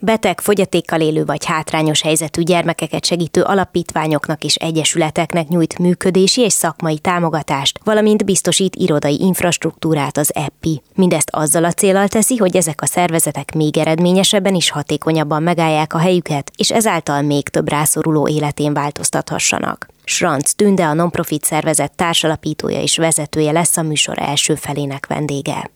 Beteg, fogyatékkal élő vagy hátrányos helyzetű gyermekeket segítő alapítványoknak és egyesületeknek nyújt működési és szakmai támogatást, valamint biztosít irodai infrastruktúrát az EPPI. Mindezt azzal a célral teszi, hogy ezek a szervezetek még eredményesebben és hatékonyabban megállják a helyüket, és ezáltal még több rászoruló életén változtathassanak. Schranz Tünde, a nonprofit szervezet társalapítója és vezetője lesz a műsor első felének vendége.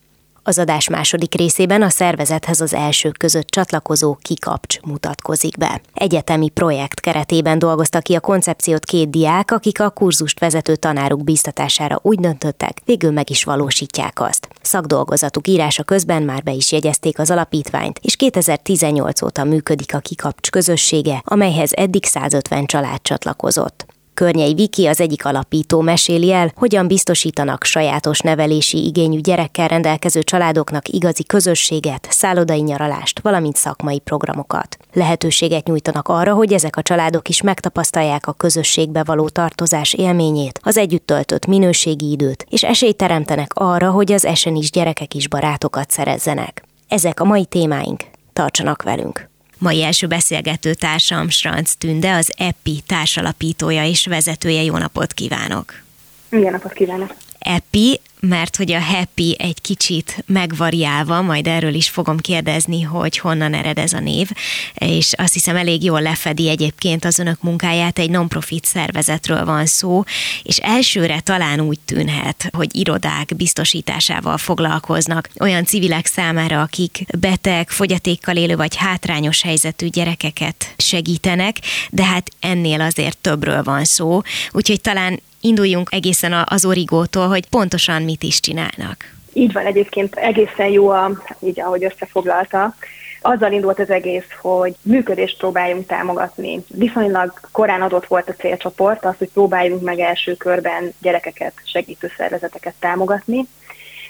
Az adás második részében a szervezethez az elsők között csatlakozó kikapcs mutatkozik be. Egyetemi projekt keretében dolgozta ki a koncepciót két diák, akik a kurzust vezető tanáruk bíztatására úgy döntöttek, végül meg is valósítják azt. Szakdolgozatuk írása közben már be is jegyezték az alapítványt, és 2018 óta működik a kikapcs közössége, amelyhez eddig 150 család csatlakozott. Környei Viki az egyik alapító meséli el, hogyan biztosítanak sajátos nevelési igényű gyerekkel rendelkező családoknak igazi közösséget, szállodai nyaralást, valamint szakmai programokat. Lehetőséget nyújtanak arra, hogy ezek a családok is megtapasztalják a közösségbe való tartozás élményét, az együtt töltött minőségi időt, és esélyt teremtenek arra, hogy az esen is gyerekek is barátokat szerezzenek. Ezek a mai témáink. Tartsanak velünk! Mai első beszélgető társam Stranc Tünde, az EPI társalapítója és vezetője. Jó napot kívánok! Jó napot kívánok! EPI mert hogy a happy egy kicsit megvariálva, majd erről is fogom kérdezni, hogy honnan ered ez a név, és azt hiszem elég jól lefedi egyébként az önök munkáját, egy non-profit szervezetről van szó, és elsőre talán úgy tűnhet, hogy irodák biztosításával foglalkoznak. Olyan civilek számára, akik beteg, fogyatékkal élő vagy hátrányos helyzetű gyerekeket segítenek, de hát ennél azért többről van szó, úgyhogy talán induljunk egészen az origótól, hogy pontosan mit is csinálnak. Így van egyébként egészen jó, a, így ahogy összefoglalta. Azzal indult az egész, hogy működést próbáljunk támogatni. Viszonylag korán adott volt a célcsoport, az, hogy próbáljunk meg első körben gyerekeket, segítő szervezeteket támogatni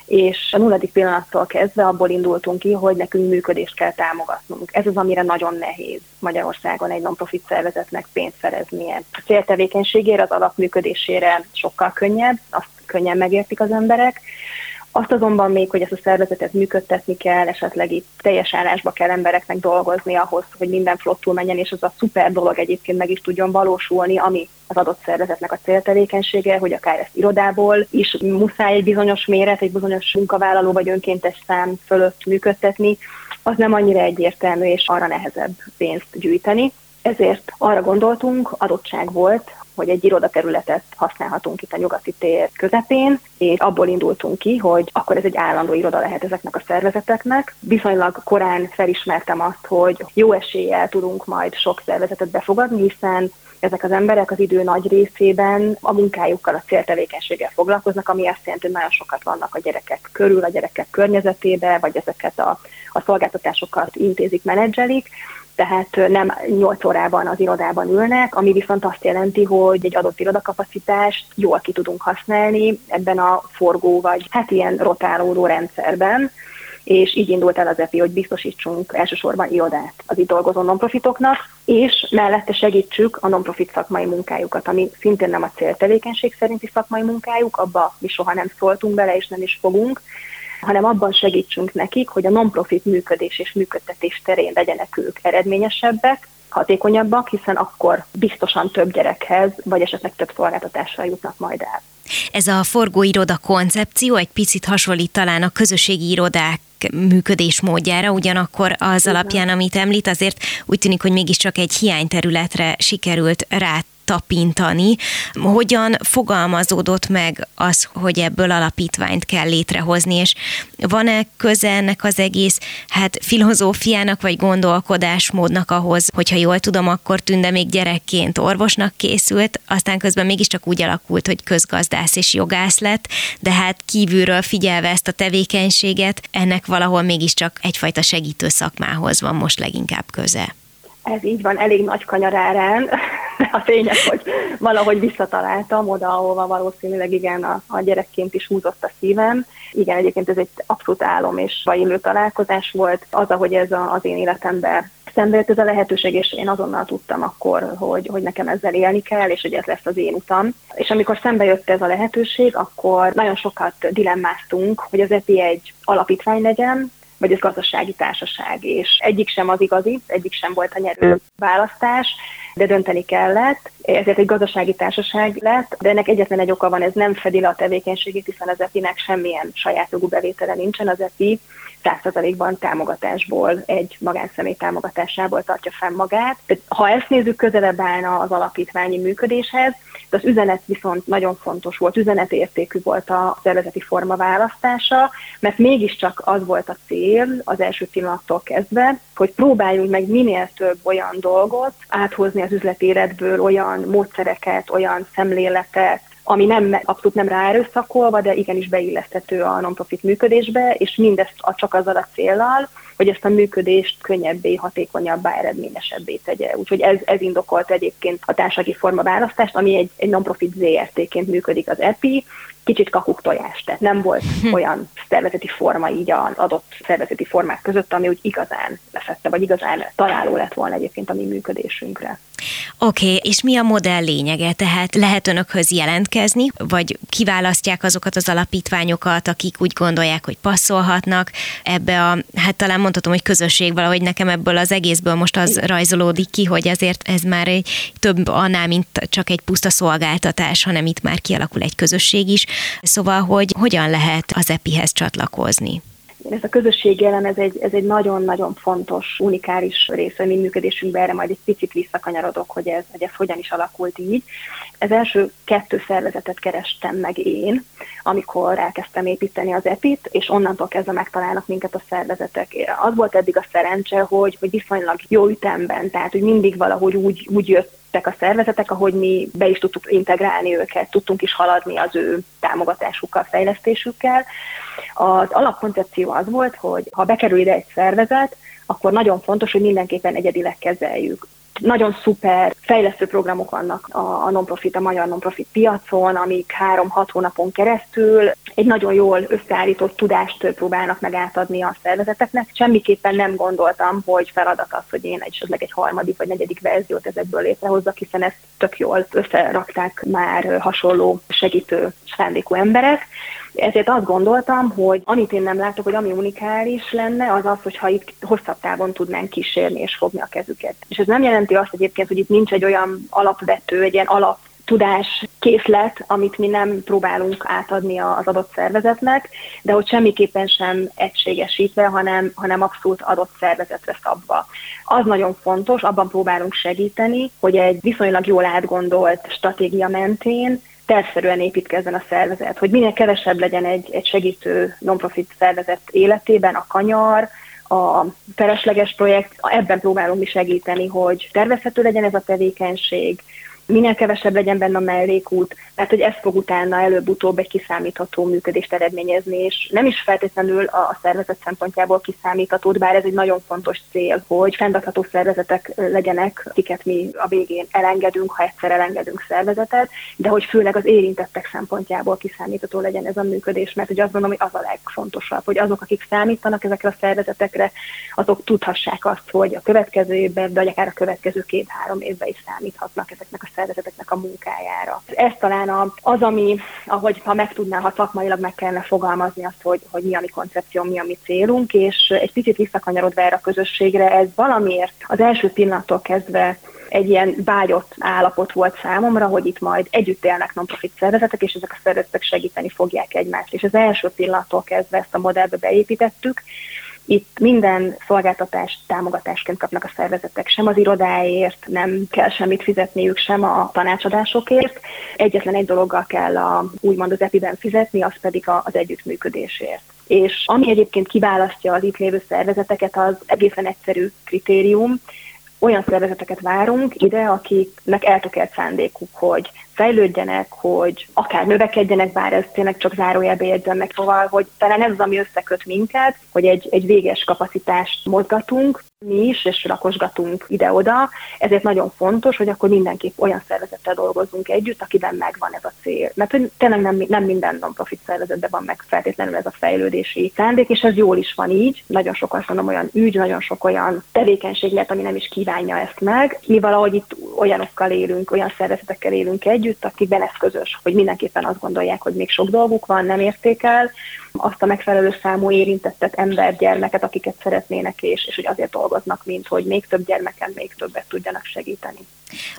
és a nulladik pillanattól kezdve abból indultunk ki, hogy nekünk működést kell támogatnunk. Ez az, amire nagyon nehéz Magyarországon egy non-profit szervezetnek pénzt szereznie. A céltevékenységére, az alapműködésére sokkal könnyebb, azt könnyen megértik az emberek, azt azonban még, hogy ezt a szervezetet működtetni kell, esetleg itt teljes állásba kell embereknek dolgozni ahhoz, hogy minden flottul menjen, és az a szuper dolog egyébként meg is tudjon valósulni, ami az adott szervezetnek a céltevékenysége, hogy akár ezt irodából is muszáj egy bizonyos méret, egy bizonyos munkavállaló vagy önkéntes szám fölött működtetni, az nem annyira egyértelmű, és arra nehezebb pénzt gyűjteni. Ezért arra gondoltunk, adottság volt, hogy egy irodaterületet használhatunk itt a nyugati tér közepén, és abból indultunk ki, hogy akkor ez egy állandó iroda lehet ezeknek a szervezeteknek. Viszonylag korán felismertem azt, hogy jó eséllyel tudunk majd sok szervezetet befogadni, hiszen ezek az emberek az idő nagy részében a munkájukkal, a céltevékenységgel foglalkoznak, ami azt jelenti, hogy nagyon sokat vannak a gyerekek körül, a gyerekek környezetébe, vagy ezeket a, a szolgáltatásokat intézik, menedzselik, tehát nem 8 órában az irodában ülnek, ami viszont azt jelenti, hogy egy adott irodakapacitást jól ki tudunk használni ebben a forgó vagy hát ilyen rotálódó rendszerben, és így indult el az EPI, hogy biztosítsunk elsősorban irodát az itt dolgozó nonprofitoknak, és mellette segítsük a nonprofit szakmai munkájukat, ami szintén nem a céltevékenység szerinti szakmai munkájuk, abba mi soha nem szóltunk bele, és nem is fogunk, hanem abban segítsünk nekik, hogy a non-profit működés és működtetés terén legyenek ők eredményesebbek, hatékonyabbak, hiszen akkor biztosan több gyerekhez, vagy esetleg több szolgáltatással jutnak majd el. Ez a forgóiroda koncepció egy picit hasonlít talán a közösségi irodák működésmódjára, ugyanakkor az alapján, amit említ, azért úgy tűnik, hogy mégiscsak egy hiányterületre sikerült rá rátapintani. Hogyan fogalmazódott meg az, hogy ebből alapítványt kell létrehozni, és van-e köze ennek az egész hát filozófiának vagy gondolkodásmódnak ahhoz, hogyha jól tudom, akkor Tünde még gyerekként orvosnak készült, aztán közben mégiscsak úgy alakult, hogy közgazdász és jogász lett, de hát kívülről figyelve ezt a tevékenységet, ennek valahol mégiscsak egyfajta segítő szakmához van most leginkább köze. Ez így van, elég nagy kanyarárán. A tényleg, hogy valahogy visszataláltam oda, ahova valószínűleg igen, a, a gyerekként is húzott a szívem. Igen, egyébként ez egy abszolút álom és vajillő találkozás volt. Az, ahogy ez a, az én életemben szembe ez a lehetőség, és én azonnal tudtam akkor, hogy, hogy nekem ezzel élni kell, és hogy ez lesz az én utam. És amikor szembe jött ez a lehetőség, akkor nagyon sokat dilemmáztunk, hogy az EPI egy alapítvány legyen, vagy ez gazdasági társaság, és egyik sem az igazi, egyik sem volt a nyerő választás, de dönteni kellett, ezért egy gazdasági társaság lett, de ennek egyetlen egy oka van, ez nem fedi le a tevékenységét, hiszen az EPI-nek semmilyen saját jogú bevétele nincsen, az EPI 100%-ban támogatásból, egy magánszemély támogatásából tartja fenn magát. Ha ezt nézzük, közelebb állna az alapítványi működéshez, de az üzenet viszont nagyon fontos volt, üzenetértékű volt a szervezeti forma választása, mert mégiscsak az volt a cél az első pillanattól kezdve, hogy próbáljunk meg minél több olyan dolgot áthozni az üzleti életből, olyan módszereket, olyan szemléletet, ami nem, abszolút nem ráerőszakolva, de igenis beilleszthető a non-profit működésbe, és mindezt csak azzal a célral, hogy ezt a működést könnyebbé, hatékonyabbá, eredményesebbé tegye. Úgyhogy ez, ez indokolt egyébként a társasági forma választást, ami egy, egy non-profit ZRT-ként működik az EPI, kicsit kakuk tojás, tehát nem volt hm. olyan szervezeti forma így az adott szervezeti formák között, ami úgy igazán lefette, vagy igazán találó lett volna egyébként a mi működésünkre. Oké, okay, és mi a modell lényege? Tehát lehet önökhöz jelentkezni, vagy kiválasztják azokat az alapítványokat, akik úgy gondolják, hogy passzolhatnak ebbe a, hát talán mondhatom, hogy közösség valahogy nekem ebből az egészből most az rajzolódik ki, hogy azért ez már egy több annál, mint csak egy puszta szolgáltatás, hanem itt már kialakul egy közösség is. Szóval, hogy hogyan lehet az EPI-hez csatlakozni? Ez a közösségi elem, ez egy, ez egy nagyon-nagyon fontos, unikális része a mi működésünkben, erre majd egy picit visszakanyarodok, hogy ez, hogy ez hogyan is alakult így. Ez első kettő szervezetet kerestem meg én, amikor elkezdtem építeni az EPIT, és onnantól kezdve megtalálnak minket a szervezetek. Az volt eddig a szerencse, hogy, hogy viszonylag jó ütemben, tehát hogy mindig valahogy úgy, úgy jött a szervezetek, ahogy mi be is tudtuk integrálni őket, tudtunk is haladni az ő támogatásukkal, fejlesztésükkel. Az alapkoncepció az volt, hogy ha bekerül ide egy szervezet, akkor nagyon fontos, hogy mindenképpen egyedileg kezeljük nagyon szuper fejlesztő programok vannak a, non-profit, a magyar non-profit piacon, amik három-hat hónapon keresztül egy nagyon jól összeállított tudást próbálnak meg átadni a szervezeteknek. Semmiképpen nem gondoltam, hogy feladat az, hogy én esetleg egy harmadik vagy negyedik verziót ezekből létrehozzak, hiszen ezt tök jól összerakták már hasonló segítő szándékú emberek. Ezért azt gondoltam, hogy amit én nem látok, hogy ami unikális lenne, az az, hogyha itt hosszabb távon tudnánk kísérni és fogni a kezüket. És ez nem jelenti azt egyébként, hogy itt nincs egy olyan alapvető, egy ilyen alap tudás készlet, amit mi nem próbálunk átadni az adott szervezetnek, de hogy semmiképpen sem egységesítve, hanem, hanem abszolút adott szervezetre szabva. Az nagyon fontos, abban próbálunk segíteni, hogy egy viszonylag jól átgondolt stratégia mentén tervszerűen építkezzen a szervezet, hogy minél kevesebb legyen egy, egy segítő non-profit szervezet életében a kanyar, a felesleges projekt, ebben próbálunk mi segíteni, hogy tervezhető legyen ez a tevékenység, minél kevesebb legyen benne a mellékút, mert hogy ez fog utána előbb-utóbb egy kiszámítható működést eredményezni, és nem is feltétlenül a szervezet szempontjából kiszámítható, bár ez egy nagyon fontos cél, hogy fenntartható szervezetek legyenek, akiket mi a végén elengedünk, ha egyszer elengedünk szervezetet, de hogy főleg az érintettek szempontjából kiszámítható legyen ez a működés, mert hogy azt gondolom, hogy az a legfontosabb, hogy azok, akik számítanak ezekre a szervezetekre, azok tudhassák azt, hogy a következő évben, vagy akár a következő két-három évben is számíthatnak ezeknek a szervezeteknek a munkájára. Ez talán az, ami, ahogy ha meg tudná, ha szakmailag meg kellene fogalmazni azt, hogy, hogy mi a mi koncepció, mi a mi célunk, és egy picit visszakanyarodva erre a közösségre, ez valamiért az első pillanattól kezdve egy ilyen vágyott állapot volt számomra, hogy itt majd együtt élnek non-profit szervezetek, és ezek a szervezetek segíteni fogják egymást. És az első pillanattól kezdve ezt a modellbe beépítettük, Itt minden szolgáltatást támogatásként kapnak a szervezetek, sem az irodáért, nem kell semmit fizetniük, sem a tanácsadásokért. Egyetlen egy dologgal kell a, úgymond az epiben fizetni, az pedig az együttműködésért. És ami egyébként kiválasztja az itt lévő szervezeteket, az egészen egyszerű kritérium, olyan szervezeteket várunk ide, akiknek eltökelt szándékuk, hogy fejlődjenek, hogy akár növekedjenek, bár ez tényleg csak zárójelbe jegyzem meg, szóval, hogy talán ez az, ami összeköt minket, hogy egy, egy véges kapacitást mozgatunk, mi is, és rakosgatunk ide-oda, ezért nagyon fontos, hogy akkor mindenképp olyan szervezettel dolgozunk együtt, akiben megvan ez a cél. Mert hogy tényleg nem, nem minden non-profit szervezetben van meg feltétlenül ez a fejlődési szándék, és ez jól is van így. Nagyon sok azt mondom, olyan ügy, nagyon sok olyan tevékenység lehet, ami nem is kívánja ezt meg. Mi valahogy itt olyanokkal élünk, olyan szervezetekkel élünk együtt, akikben ez közös, hogy mindenképpen azt gondolják, hogy még sok dolguk van, nem értékel, azt a megfelelő számú érintettet, ember, gyermeket, akiket szeretnének, és, és hogy azért dolgoznak, mint hogy még több gyermeken még többet tudjanak segíteni.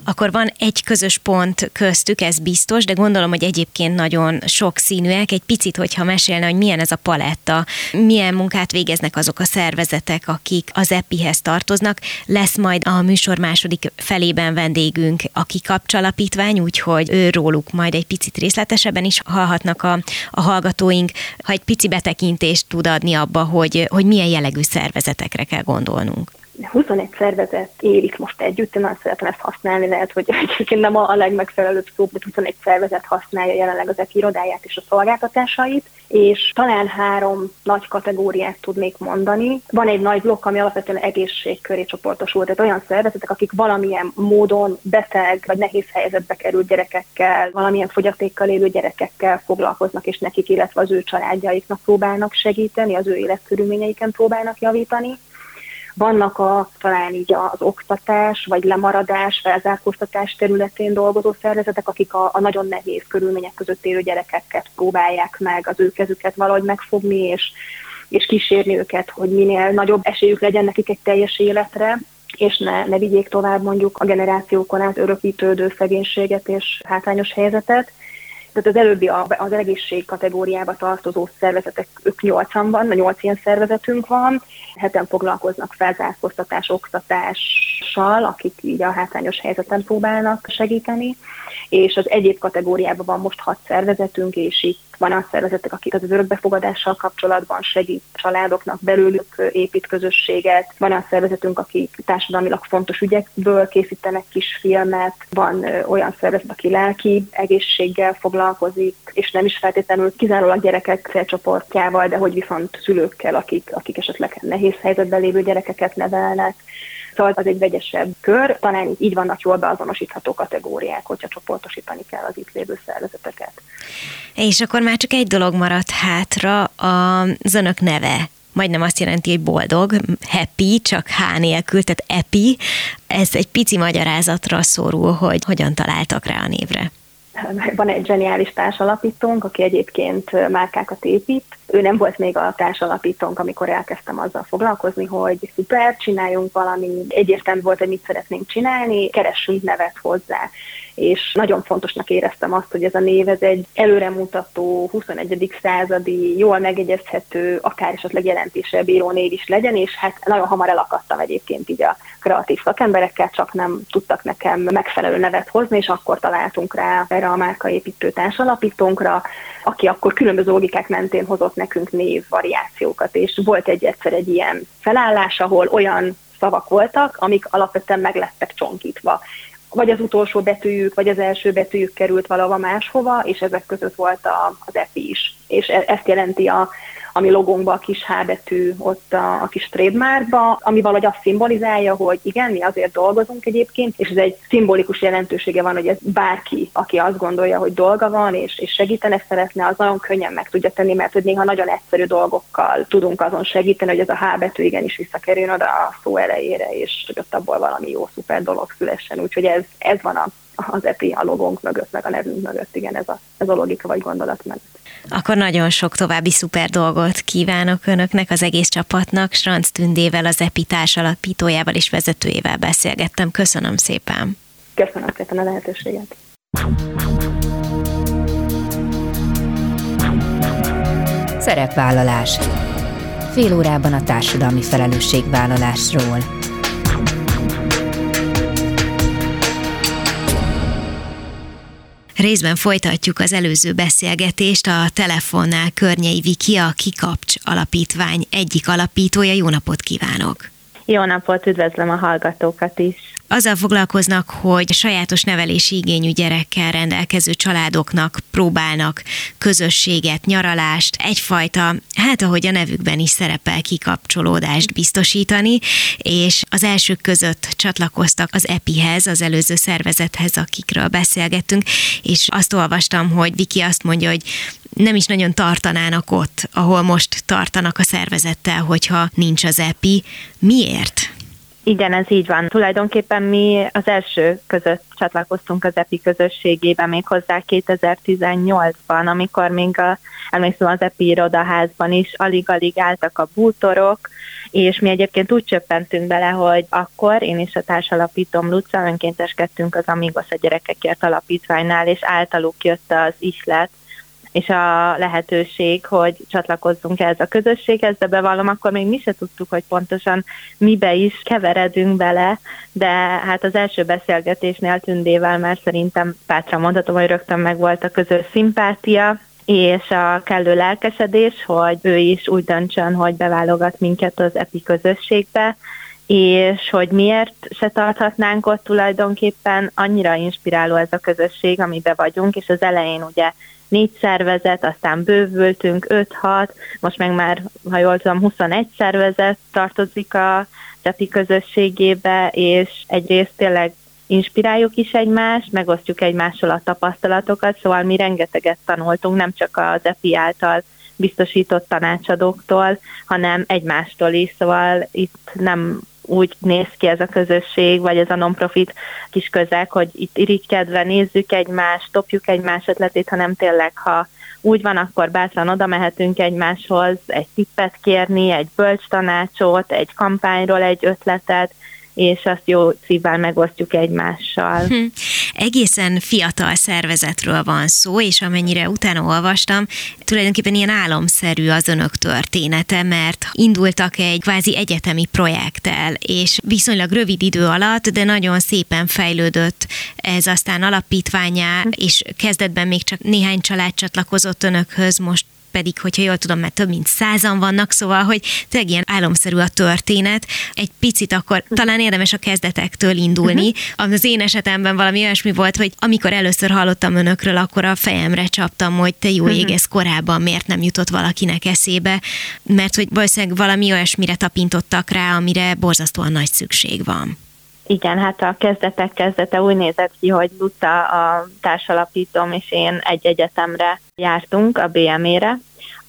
Akkor van egy közös pont köztük, ez biztos, de gondolom, hogy egyébként nagyon sok színűek. Egy picit, hogyha mesélne, hogy milyen ez a paletta, milyen munkát végeznek azok a szervezetek, akik az EPI-hez tartoznak. Lesz majd a műsor második felében vendégünk, aki kapcsalapítvány, úgyhogy róluk majd egy picit részletesebben is hallhatnak a, a hallgatóink. Ha egy pici betekintést tud adni abba, hogy, hogy milyen jellegű szervezetekre kell gondolnunk. 21 szervezet élik most együtt, én nagyon szeretem ezt használni, lehet, hogy egyébként nem a legmegfelelőbb szó, de 21 szervezet használja jelenleg az EPI irodáját és a szolgáltatásait, és talán három nagy kategóriát tudnék mondani. Van egy nagy blokk, ami alapvetően egészség köré tehát olyan szervezetek, akik valamilyen módon beteg vagy nehéz helyzetbe került gyerekekkel, valamilyen fogyatékkal élő gyerekekkel foglalkoznak, és nekik, illetve az ő családjaiknak próbálnak segíteni, az ő életkörülményeiken próbálnak javítani. Vannak a, talán így az oktatás, vagy lemaradás, felzárkóztatás területén dolgozó szervezetek, akik a, a nagyon nehéz körülmények között élő gyerekeket próbálják meg, az ő kezüket valahogy megfogni, és, és kísérni őket, hogy minél nagyobb esélyük legyen nekik egy teljes életre, és ne, ne vigyék tovább mondjuk a generációkon át örökítődő szegénységet és hátrányos helyzetet. Tehát az előbbi az egészség kategóriába tartozó szervezetek, ők nyolcan van, nyolc ilyen szervezetünk van, heten foglalkoznak felzárkóztatás, oktatással, akik így a hátrányos helyzeten próbálnak segíteni, és az egyéb kategóriában van most hat szervezetünk, és itt van a szervezetek, akik az örökbefogadással kapcsolatban segít családoknak, belőlük épít közösséget. Van a szervezetünk, akik társadalmilag fontos ügyekből készítenek kis filmet. Van olyan szervezet, aki lelki egészséggel foglalkozik, és nem is feltétlenül kizárólag gyerekek célcsoportjával, de hogy viszont szülőkkel, akik, akik esetleg nehéz helyzetben lévő gyerekeket nevelnek. Szóval az egy vegyesebb kör, talán így, vannak jól beazonosítható kategóriák, hogyha csoportosítani kell az itt lévő szervezeteket. És akkor már csak egy dolog maradt hátra, az önök neve majdnem azt jelenti, hogy boldog, happy, csak H nélkül, tehát epi. Ez egy pici magyarázatra szorul, hogy hogyan találtak rá a névre van egy zseniális társalapítónk, aki egyébként márkákat épít. Ő nem volt még a társalapítónk, amikor elkezdtem azzal foglalkozni, hogy szuper, csináljunk valami, egyértelmű volt, hogy mit szeretnénk csinálni, keressünk nevet hozzá és nagyon fontosnak éreztem azt, hogy ez a név ez egy előremutató, 21. századi, jól megegyezhető, akár esetleg jelentéssel bíró név is legyen, és hát nagyon hamar elakadtam egyébként így a kreatív szakemberekkel, csak nem tudtak nekem megfelelő nevet hozni, és akkor találtunk rá erre a márkaépítő társalapítónkra, aki akkor különböző logikák mentén hozott nekünk névvariációkat, és volt egy egyszer egy ilyen felállás, ahol olyan szavak voltak, amik alapvetően meg lettek csonkítva vagy az utolsó betűjük, vagy az első betűjük került valahova máshova, és ezek között volt a, az EPI is. És e, ezt jelenti a, ami logónkban a kis H betű ott a, a kis trademarkba, ami valahogy azt szimbolizálja, hogy igen, mi azért dolgozunk egyébként, és ez egy szimbolikus jelentősége van, hogy ez bárki, aki azt gondolja, hogy dolga van, és, és segítene szeretne, az nagyon könnyen meg tudja tenni, mert hogy néha nagyon egyszerű dolgokkal tudunk azon segíteni, hogy ez a H betű igenis visszakerüljön oda a szó elejére, és hogy ott abból valami jó, szuper dolog szülessen. Úgyhogy ez, ez van a, az EPI a logónk mögött, meg a nevünk mögött, igen, ez a, ez a logika vagy gondolat mögött. Akkor nagyon sok további szuper dolgot kívánok Önöknek, az egész csapatnak. Sranc Tündével, az EPI társ alapítójával és vezetőjével beszélgettem. Köszönöm szépen. Köszönöm szépen a lehetőséget. Szerepvállalás Fél órában a társadalmi felelősségvállalásról. Részben folytatjuk az előző beszélgetést a telefonnál Környei Viki, a Kikapcs Alapítvány egyik alapítója. Jó napot kívánok! Jó napot, üdvözlöm a hallgatókat is! azzal foglalkoznak, hogy sajátos nevelési igényű gyerekkel rendelkező családoknak próbálnak közösséget, nyaralást, egyfajta, hát ahogy a nevükben is szerepel, kikapcsolódást biztosítani, és az elsők között csatlakoztak az EPI-hez, az előző szervezethez, akikről beszélgettünk, és azt olvastam, hogy Viki azt mondja, hogy nem is nagyon tartanának ott, ahol most tartanak a szervezettel, hogyha nincs az EPI. Miért? Igen, ez így van. Tulajdonképpen mi az első között csatlakoztunk az EPI közösségébe, még hozzá 2018-ban, amikor még a, emlékszem az EPI irodaházban is alig-alig álltak a bútorok, és mi egyébként úgy csöppentünk bele, hogy akkor én és a társalapítom Luca önkénteskedtünk az Amigos a gyerekekért alapítványnál, és általuk jött az ihlet, és a lehetőség, hogy csatlakozzunk ehhez a közösséghez, de bevallom, akkor még mi se tudtuk, hogy pontosan mibe is keveredünk bele, de hát az első beszélgetésnél Tündével már szerintem bátran mondhatom, hogy rögtön meg volt a közös szimpátia, és a kellő lelkesedés, hogy ő is úgy döntsön, hogy beválogat minket az EPI közösségbe, és hogy miért se tarthatnánk ott tulajdonképpen, annyira inspiráló ez a közösség, amiben vagyunk, és az elején ugye négy szervezet, aztán bővültünk 5-6, most meg már, ha jól tudom, 21 szervezet tartozik a CEPI közösségébe, és egyrészt tényleg inspiráljuk is egymást, megosztjuk egymással a tapasztalatokat, szóval mi rengeteget tanultunk, nem csak az EPI által biztosított tanácsadóktól, hanem egymástól is, szóval itt nem úgy néz ki ez a közösség, vagy ez a non-profit kis közeg, hogy itt irigykedve nézzük egymást, topjuk egymás ötletét, hanem tényleg, ha úgy van, akkor bátran oda mehetünk egymáshoz egy tippet kérni, egy bölcs tanácsot, egy kampányról egy ötletet, és azt jó szívvel megosztjuk egymással. Hm. Egészen fiatal szervezetről van szó, és amennyire utána olvastam, tulajdonképpen ilyen álomszerű az önök története, mert indultak egy kvázi egyetemi projekttel, és viszonylag rövid idő alatt, de nagyon szépen fejlődött ez aztán alapítványá, és kezdetben még csak néhány család csatlakozott önökhöz, most pedig, hogyha jól tudom, mert több mint százan vannak, szóval, hogy tényleg ilyen álomszerű a történet. Egy picit akkor talán érdemes a kezdetektől indulni. Uh-huh. Az én esetemben valami olyasmi volt, hogy amikor először hallottam önökről, akkor a fejemre csaptam, hogy te jó ég, ez korábban miért nem jutott valakinek eszébe, mert hogy valószínűleg valami olyasmire tapintottak rá, amire borzasztóan nagy szükség van. Igen, hát a kezdetek kezdete úgy nézett ki, hogy Luca a társalapítom és én egy egyetemre jártunk, a BME-re,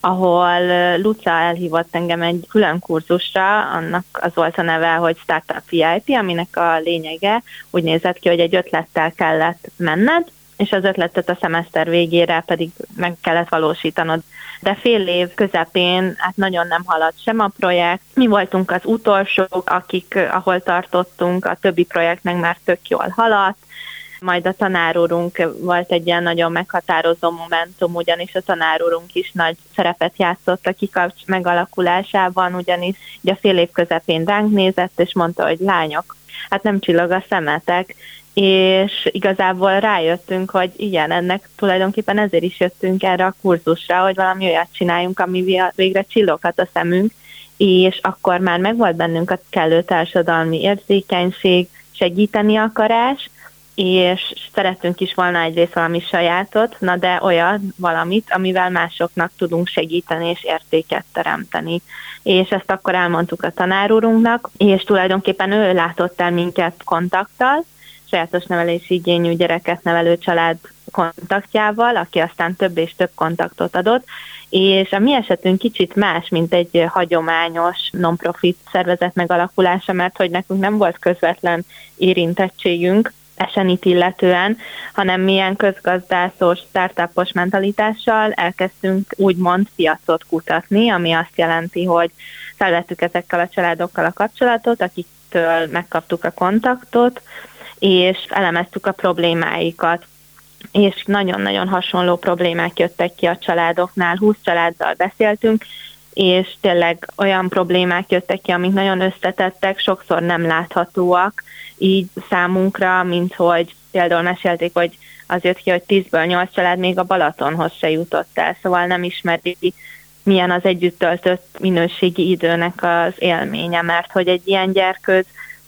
ahol Luca elhívott engem egy külön kurzusra, annak az volt a neve, hogy Startup VIP, aminek a lényege úgy nézett ki, hogy egy ötlettel kellett menned, és az ötletet a szemeszter végére pedig meg kellett valósítanod. De fél év közepén hát nagyon nem haladt sem a projekt. Mi voltunk az utolsók, akik, ahol tartottunk, a többi projektnek már tök jól haladt, majd a tanárúrunk volt egy ilyen nagyon meghatározó momentum, ugyanis a tanárúrunk is nagy szerepet játszott a kikapcs megalakulásában, ugyanis ugye a fél év közepén ránk nézett, és mondta, hogy lányok, hát nem csillog a szemetek, és igazából rájöttünk, hogy igen, ennek tulajdonképpen ezért is jöttünk erre a kurzusra, hogy valami olyat csináljunk, ami végre csilloghat a szemünk, és akkor már megvolt bennünk a kellő társadalmi érzékenység, segíteni akarás, és szeretünk is volna egyrészt valami sajátot, na de olyan valamit, amivel másoknak tudunk segíteni és értéket teremteni. És ezt akkor elmondtuk a tanárúrunknak, és tulajdonképpen ő látott el minket kontakttal, sajátos nevelési igényű gyereket nevelő család kontaktjával, aki aztán több és több kontaktot adott, és a mi esetünk kicsit más, mint egy hagyományos non-profit szervezet megalakulása, mert hogy nekünk nem volt közvetlen érintettségünk, esenit illetően, hanem milyen közgazdászos, startupos mentalitással elkezdtünk úgymond piacot kutatni, ami azt jelenti, hogy felvettük ezekkel a családokkal a kapcsolatot, akiktől megkaptuk a kontaktot, és elemeztük a problémáikat és nagyon-nagyon hasonló problémák jöttek ki a családoknál. 20 családdal beszéltünk, és tényleg olyan problémák jöttek ki, amik nagyon összetettek, sokszor nem láthatóak így számunkra, mint hogy például mesélték, hogy az jött ki, hogy 10-ből 8 család még a Balatonhoz se jutott el, szóval nem ismeri milyen az együtt töltött minőségi időnek az élménye, mert hogy egy ilyen gyerköz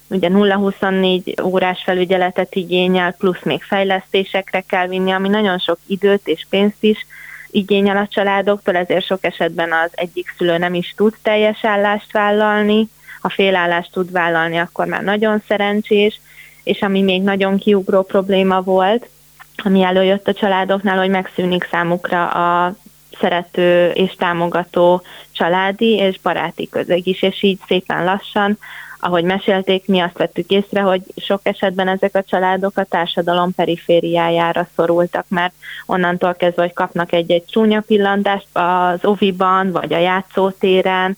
ugye 0-24 órás felügyeletet igényel, plusz még fejlesztésekre kell vinni, ami nagyon sok időt és pénzt is igényel a családoktól, ezért sok esetben az egyik szülő nem is tud teljes állást vállalni, ha félállást tud vállalni, akkor már nagyon szerencsés, és ami még nagyon kiugró probléma volt, ami előjött a családoknál, hogy megszűnik számukra a szerető és támogató családi és baráti közeg is, és így szépen lassan, ahogy mesélték, mi azt vettük észre, hogy sok esetben ezek a családok a társadalom perifériájára szorultak, mert onnantól kezdve, hogy kapnak egy-egy csúnya pillantást az oviban, vagy a játszótéren,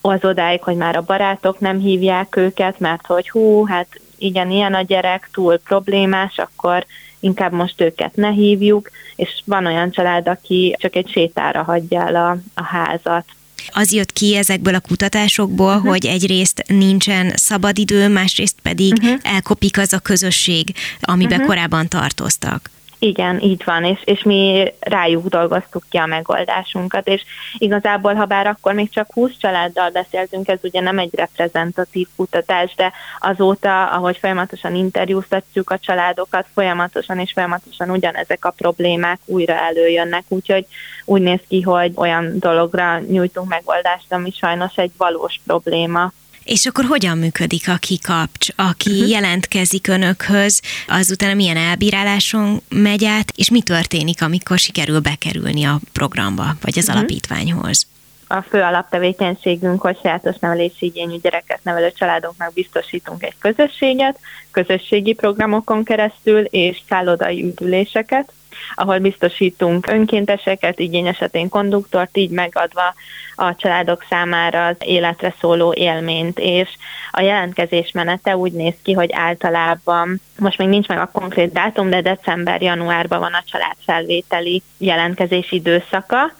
az odáig, hogy már a barátok nem hívják őket, mert hogy hú, hát igen, ilyen a gyerek, túl problémás, akkor inkább most őket ne hívjuk, és van olyan család, aki csak egy sétára hagyja el a, a házat. Az jött ki ezekből a kutatásokból, uh-huh. hogy egyrészt nincsen szabadidő, másrészt pedig uh-huh. elkopik az a közösség, amiben uh-huh. korábban tartoztak. Igen, így van, és, és mi rájuk dolgoztuk ki a megoldásunkat, és igazából, ha bár akkor még csak 20 családdal beszéltünk, ez ugye nem egy reprezentatív kutatás, de azóta, ahogy folyamatosan interjúztatjuk a családokat, folyamatosan és folyamatosan ugyanezek a problémák újra előjönnek, úgyhogy úgy néz ki, hogy olyan dologra nyújtunk megoldást, ami sajnos egy valós probléma. És akkor hogyan működik a kikapcs, aki uh-huh. jelentkezik önökhöz, azután milyen elbíráláson megy át, és mi történik, amikor sikerül bekerülni a programba, vagy az uh-huh. alapítványhoz? a fő alaptevékenységünk, hogy sajátos nevelési igényű gyereket nevelő családoknak biztosítunk egy közösséget, közösségi programokon keresztül és szállodai üdüléseket, ahol biztosítunk önkénteseket, igény esetén konduktort, így megadva a családok számára az életre szóló élményt, és a jelentkezés menete úgy néz ki, hogy általában, most még nincs meg a konkrét dátum, de december-januárban van a családfelvételi jelentkezés időszaka,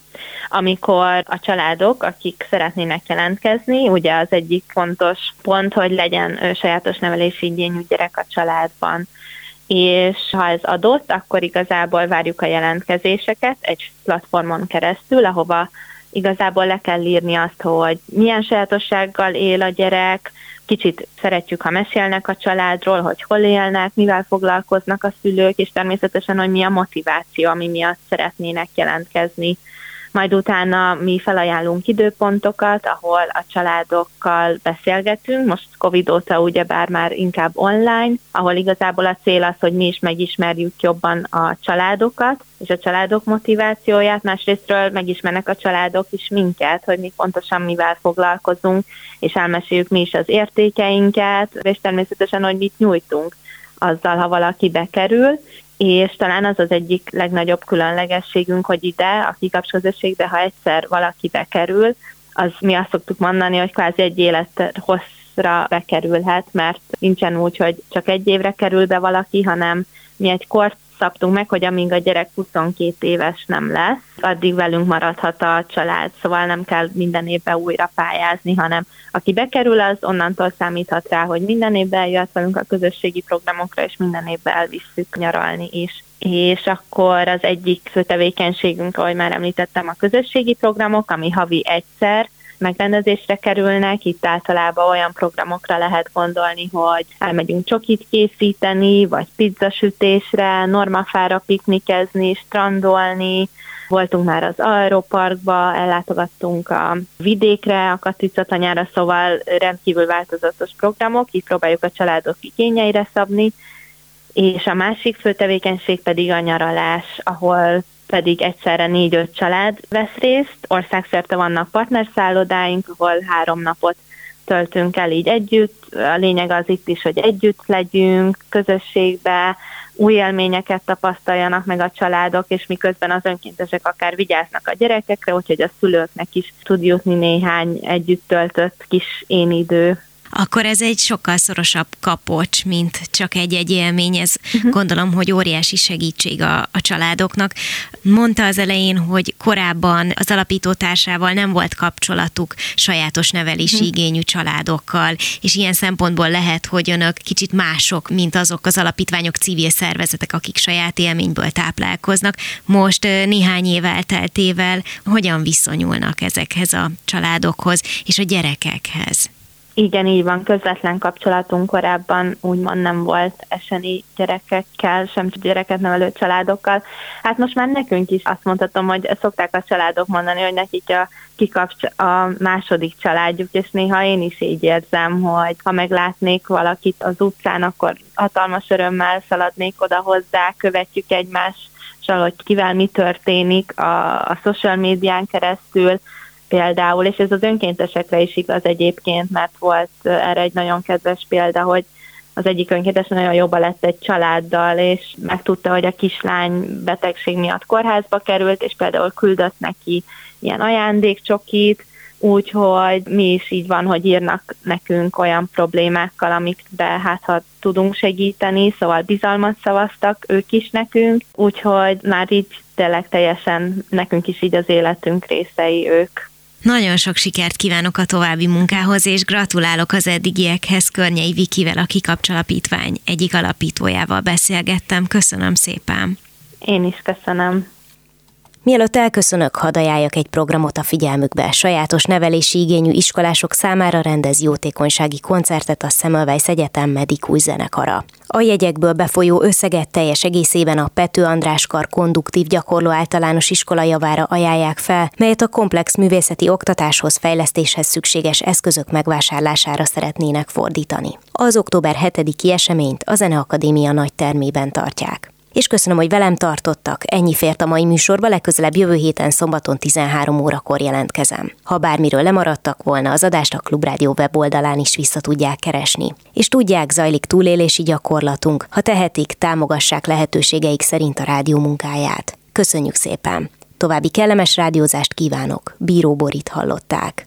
amikor a családok, akik szeretnének jelentkezni, ugye az egyik fontos pont, hogy legyen sajátos nevelési igényű gyerek a családban és ha ez adott, akkor igazából várjuk a jelentkezéseket egy platformon keresztül, ahova igazából le kell írni azt, hogy milyen sajátossággal él a gyerek, kicsit szeretjük, ha mesélnek a családról, hogy hol élnek, mivel foglalkoznak a szülők, és természetesen, hogy mi a motiváció, ami miatt szeretnének jelentkezni majd utána mi felajánlunk időpontokat, ahol a családokkal beszélgetünk, most Covid óta ugyebár már inkább online, ahol igazából a cél az, hogy mi is megismerjük jobban a családokat, és a családok motivációját, másrésztről megismernek a családok is minket, hogy mi pontosan mivel foglalkozunk, és elmeséljük mi is az értékeinket, és természetesen, hogy mit nyújtunk azzal, ha valaki bekerül, és talán az az egyik legnagyobb különlegességünk, hogy ide, a kikaps közösségbe, ha egyszer valaki bekerül, az mi azt szoktuk mondani, hogy kvázi egy élet hosszra bekerülhet, mert nincsen úgy, hogy csak egy évre kerül be valaki, hanem mi egy kort szabtunk meg, hogy amíg a gyerek 22 éves nem lesz, addig velünk maradhat a család, szóval nem kell minden évben újra pályázni, hanem aki bekerül, az onnantól számíthat rá, hogy minden évben eljött velünk a közösségi programokra, és minden évben elvisszük nyaralni is. És akkor az egyik fő tevékenységünk, ahogy már említettem, a közösségi programok, ami havi egyszer megrendezésre kerülnek. Itt általában olyan programokra lehet gondolni, hogy elmegyünk csokit készíteni, vagy pizzasütésre, normafára piknikezni, strandolni, Voltunk már az Aeroparkba, ellátogattunk a vidékre, a Katicatanyára, szóval rendkívül változatos programok, így próbáljuk a családok igényeire szabni, és a másik fő tevékenység pedig a nyaralás, ahol pedig egyszerre négy-öt család vesz részt. Országszerte vannak partnerszállodáink, ahol három napot töltünk el így együtt. A lényeg az itt is, hogy együtt legyünk, közösségbe, új élményeket tapasztaljanak meg a családok, és miközben az önkéntesek akár vigyáznak a gyerekekre, úgyhogy a szülőknek is tud jutni néhány együtt töltött kis én idő akkor ez egy sokkal szorosabb kapocs, mint csak egy-egy élmény. Ez uh-huh. gondolom, hogy óriási segítség a, a családoknak. Mondta az elején, hogy korábban az alapító társával nem volt kapcsolatuk sajátos nevelési uh-huh. igényű családokkal, és ilyen szempontból lehet, hogy önök kicsit mások, mint azok az alapítványok, civil szervezetek, akik saját élményből táplálkoznak. Most néhány év elteltével hogyan viszonyulnak ezekhez a családokhoz és a gyerekekhez? Igen, így van, közvetlen kapcsolatunk korábban úgymond nem volt eseni gyerekekkel, sem gyereket nevelő családokkal. Hát most már nekünk is azt mondhatom, hogy szokták a családok mondani, hogy nekik a kikapcs a második családjuk, és néha én is így érzem, hogy ha meglátnék valakit az utcán, akkor hatalmas örömmel szaladnék oda hozzá, követjük egymással, hogy kivel mi történik a, a social médián keresztül, például, és ez az önkéntesekre is igaz egyébként, mert volt erre egy nagyon kedves példa, hogy az egyik önkéntes nagyon jobban lett egy családdal, és megtudta, hogy a kislány betegség miatt kórházba került, és például küldött neki ilyen ajándékcsokit, úgyhogy mi is így van, hogy írnak nekünk olyan problémákkal, amikbe hát ha tudunk segíteni, szóval bizalmat szavaztak ők is nekünk, úgyhogy már így tényleg teljesen nekünk is így az életünk részei ők. Nagyon sok sikert kívánok a további munkához, és gratulálok az eddigiekhez Környei Vikivel, a Kikapcsalapítvány egyik alapítójával beszélgettem. Köszönöm szépen! Én is köszönöm. Mielőtt elköszönök, hadd ajánljak egy programot a figyelmükbe. Sajátos nevelési igényű iskolások számára rendez jótékonysági koncertet a Semmelweis Egyetem Medikúj zenekara. A jegyekből befolyó összeget teljes egészében a Pető András Kar konduktív gyakorló általános iskola javára ajánlják fel, melyet a komplex művészeti oktatáshoz, fejlesztéshez szükséges eszközök megvásárlására szeretnének fordítani. Az október 7-i eseményt a Zeneakadémia nagy termében tartják és köszönöm, hogy velem tartottak. Ennyi fért a mai műsorba, legközelebb jövő héten szombaton 13 órakor jelentkezem. Ha bármiről lemaradtak volna, az adást a Klubrádió weboldalán is vissza tudják keresni. És tudják, zajlik túlélési gyakorlatunk. Ha tehetik, támogassák lehetőségeik szerint a rádió munkáját. Köszönjük szépen! További kellemes rádiózást kívánok. Bíró Borit hallották.